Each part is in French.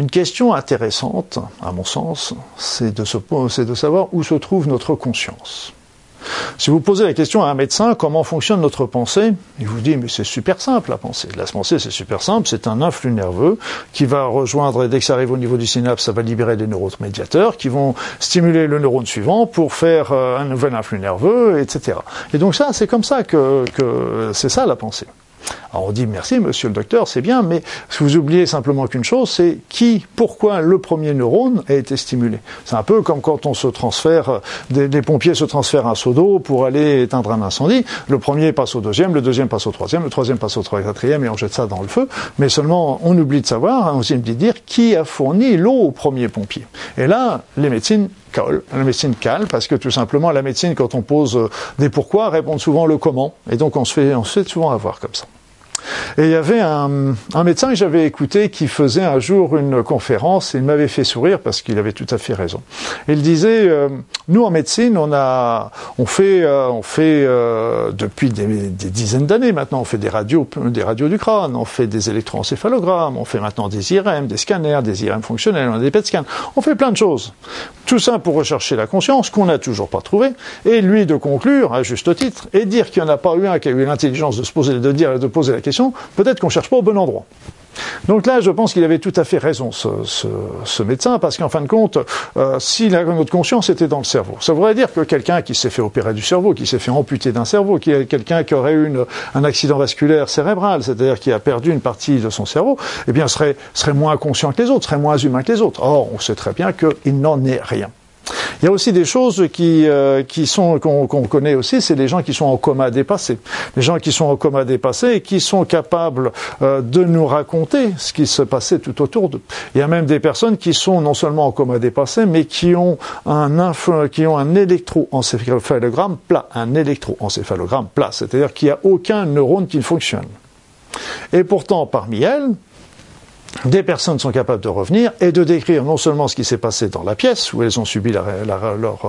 Une question intéressante, à mon sens, c'est de, savoir où se trouve notre conscience. Si vous posez la question à un médecin, comment fonctionne notre pensée Il vous dit, mais c'est super simple la pensée. La pensée, c'est super simple, c'est un influx nerveux qui va rejoindre, et dès que ça arrive au niveau du synapse, ça va libérer des neuromédiateurs qui vont stimuler le neurone suivant pour faire euh, un nouvel influx nerveux, etc. Et donc ça, c'est comme ça que c'est ça la pensée. Alors on dit merci monsieur le docteur, c'est bien, mais vous oubliez simplement qu'une chose, c'est qui, pourquoi le premier neurone a été stimulé. C'est un peu comme quand on se transfère, des, pompiers se transfèrent un seau d'eau pour aller éteindre un incendie. Le premier passe au deuxième, le deuxième passe au troisième, le troisième passe au quatrième et on jette ça dans le feu. Mais seulement on oublie de savoir, on oublie de dire qui a fourni l'eau au premier pompier. Et là, les médecines collent, la médecine cale, parce que tout simplement la médecine, quand on pose des pourquoi, répond souvent le comment. Et donc on se fait, on se fait souvent avoir comme ça. Et il y avait un, médecin que j'avais écouté qui faisait un jour une conférence et il m'avait fait sourire parce qu'il avait tout à fait raison. Il disait, euh, nous en médecine, on a, on fait, euh, on fait euh, depuis des, des dizaines d'années maintenant, on fait des radios, des radios du crâne, on fait des électroencéphalogrammes, on fait maintenant des IRM, des scanners, des IRM fonctionnels, on a des PET scans, on fait plein de choses. Tout ça pour rechercher la conscience qu'on n'a toujours pas trouvée et lui de conclure à juste titre et dire qu'il n'y en a pas eu un qui a eu l'intelligence de se poser, de dire, de poser la question peut-être qu'on cherche pas au bon endroit. Donc là, je pense qu'il avait tout à fait raison, ce, médecin, parce qu'en fin de compte, euh, si notre conscience était dans le cerveau, ça voudrait dire que quelqu'un qui s'est fait opérer du cerveau, qui s'est fait amputer d'un cerveau, qui est quelqu'un qui aurait eu un accident vasculaire cérébral, c'est-à-dire qui a perdu une partie de son cerveau, eh bien, serait, serait moins conscient que les autres, serait moins humain que les autres. Or, on sait très bien qu'il n'en est rien. Il y a aussi des choses qui, euh, qui sont qu'on connaît aussi, c'est les gens qui sont en coma dépassé. Les gens qui sont en coma dépassé et qui sont capables euh, de nous raconter ce qui se passait tout autour d'eux. Il y a même des personnes qui sont non seulement en coma dépassé, mais qui ont un qui ont un électroencéphalogramme plat, un électroencéphalogramme plat, c'est-à-dire qu'il n'y a aucun neurone qui fonctionne. Et pourtant, parmi elles, des personnes sont capables de revenir et de décrire non seulement ce qui s'est passé dans la pièce où elles ont subi leur euh,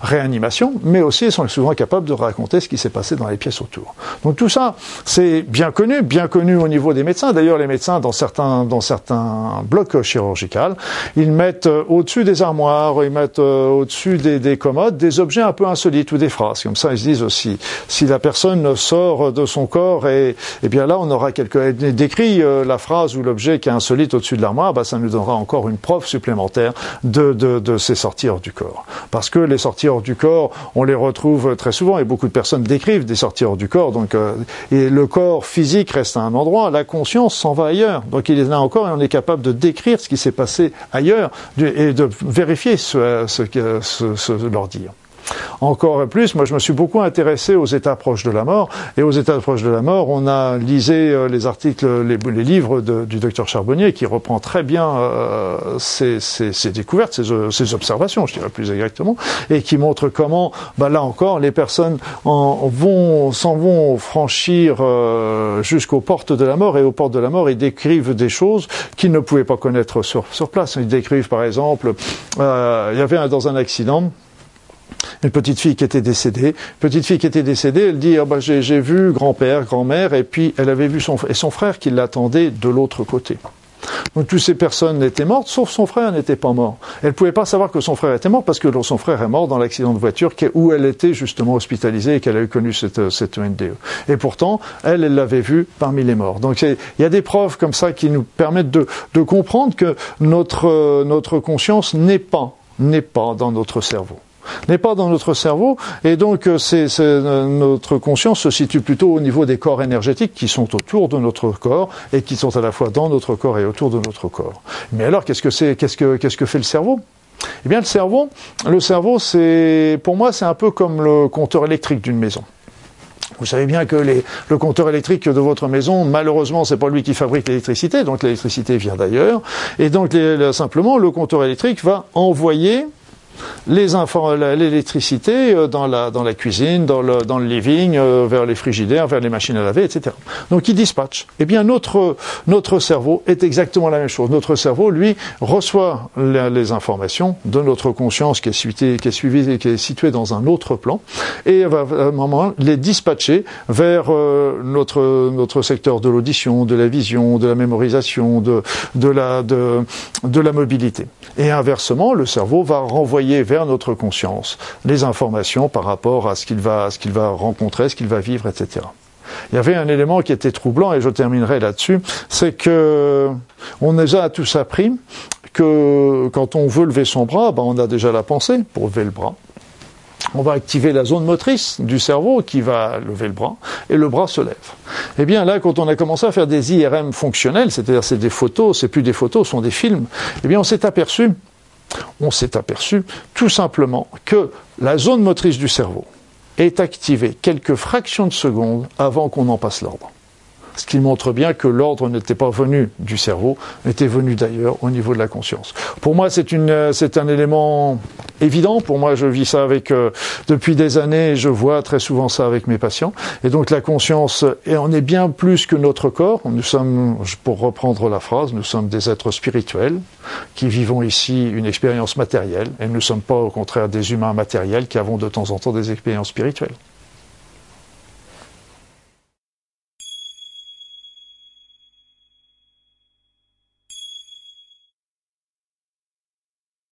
réanimation, mais aussi elles sont souvent capables de raconter ce qui s'est passé dans les pièces autour. Donc tout ça, c'est bien connu, bien connu au niveau des médecins. D'ailleurs, les médecins, dans certains, dans certains blocs chirurgicaux, ils mettent euh, au-dessus des armoires, ils mettent euh, au-dessus des, des, commodes des objets un peu insolites ou des phrases. Comme ça, ils se disent aussi, si la personne sort de son corps, et, et bien là, on aura quelque, décrit la phrase ou l'objet qui a solide au-dessus de l'armoire, bah, ça nous donnera encore une preuve supplémentaire de, de, ces sorties hors du corps. Parce que les sorties hors du corps, on les retrouve très souvent, et beaucoup de personnes décrivent des sorties hors du corps, donc, euh, le corps physique reste à un endroit, la conscience s'en va ailleurs. Donc il est là encore, et on est capable de décrire ce qui s'est passé ailleurs, et de vérifier ce, ce, ce, ce leur dire. Encore plus, moi je me suis beaucoup intéressé aux états proches de la mort, et aux états proches de la mort, on a lisé euh, les articles, les, livres du docteur Charbonnier qui reprend très bien euh, ces, ces, ces, découvertes, ces, euh, ces, observations, je dirais plus exactement, et qui montre comment, bah, là encore, les personnes en, vont s'en vont franchir euh, jusqu'aux portes de la mort, et aux portes de la mort, ils décrivent des choses qu'ils ne pouvaient pas connaître sur, sur place. Ils décrivent par exemple, euh, il y avait un, dans un accident, une petite fille qui était décédée. Petite fille qui était décédée, elle dit ah bah, j'ai vu grand-père, grand-mère, et puis elle avait vu son et son frère qui l'attendait de l'autre côté. Donc toutes ces personnes étaient mortes, sauf son frère n'était pas mort. Elle ne pouvait pas savoir que son frère était mort parce que son frère est mort dans l'accident de voiture où elle était justement hospitalisée et qu'elle a eu connu cette, cette NDE. Et pourtant, elle, elle l'avait vu parmi les morts. Donc il y a des preuves comme ça qui nous permettent de, de comprendre que notre, notre conscience n'est pas, n'est pas dans notre cerveau n'est pas dans notre cerveau, et donc euh, c'est, euh, notre conscience se situe plutôt au niveau des corps énergétiques qui sont autour de notre corps et qui sont à la fois dans notre corps et autour de notre corps. Mais alors, qu'est-ce que c'est, qu'est-ce que, qu'est-ce que fait le cerveau? Eh bien, le cerveau, le cerveau, c'est, pour moi, c'est un peu comme le compteur électrique d'une maison. Vous savez bien que le compteur électrique de votre maison, malheureusement, c'est pas lui qui fabrique l'électricité, donc l'électricité vient d'ailleurs, et donc simplement le compteur électrique va envoyer l'électricité euh, dans la, dans la cuisine, dans le, dans le living, euh, vers les frigidaires, vers les machines à laver, etc. Donc il dispatche. Eh bien notre, notre cerveau est exactement la même chose. Notre cerveau, lui, reçoit les, informations de notre conscience qui est, qui est suivie, qui est située dans un autre plan, et va à un moment les dispatcher vers euh, notre, notre secteur de l'audition, de la vision, de la mémorisation, de, de, la, de, de la mobilité. Et inversement, le cerveau va renvoyer vers notre conscience les informations par rapport à ce qu'il va, va rencontrer, ce qu'il va vivre, etc. Il y avait un élément qui était troublant, et je terminerai là-dessus, c'est que on nous a tous appris que quand on veut lever son bras, ben on a déjà la pensée pour lever le bras. On va activer la zone motrice du cerveau qui va lever le bras et le bras se lève. Eh bien là, quand on a commencé à faire des IRM fonctionnels, c'est-à-dire c'est des photos, c'est plus des photos, ce sont des films, eh bien on s'est aperçu on s'est aperçu tout simplement que la zone motrice du cerveau est activée quelques fractions de secondes avant qu'on en passe l'ordre ce qui montre bien que l'ordre n'était pas venu du cerveau, était venu d'ailleurs au niveau de la conscience. Pour moi, c'est une, c'est un élément évident. Pour moi, je vis ça avec euh, depuis des années. Et je vois très souvent ça avec mes patients. Et donc la conscience, et on est bien plus que notre corps. Nous sommes, pour reprendre la phrase, nous sommes des êtres spirituels qui vivons ici une expérience matérielle, et nous ne sommes pas au contraire des humains matériels qui avons de temps en temps des expériences spirituelles.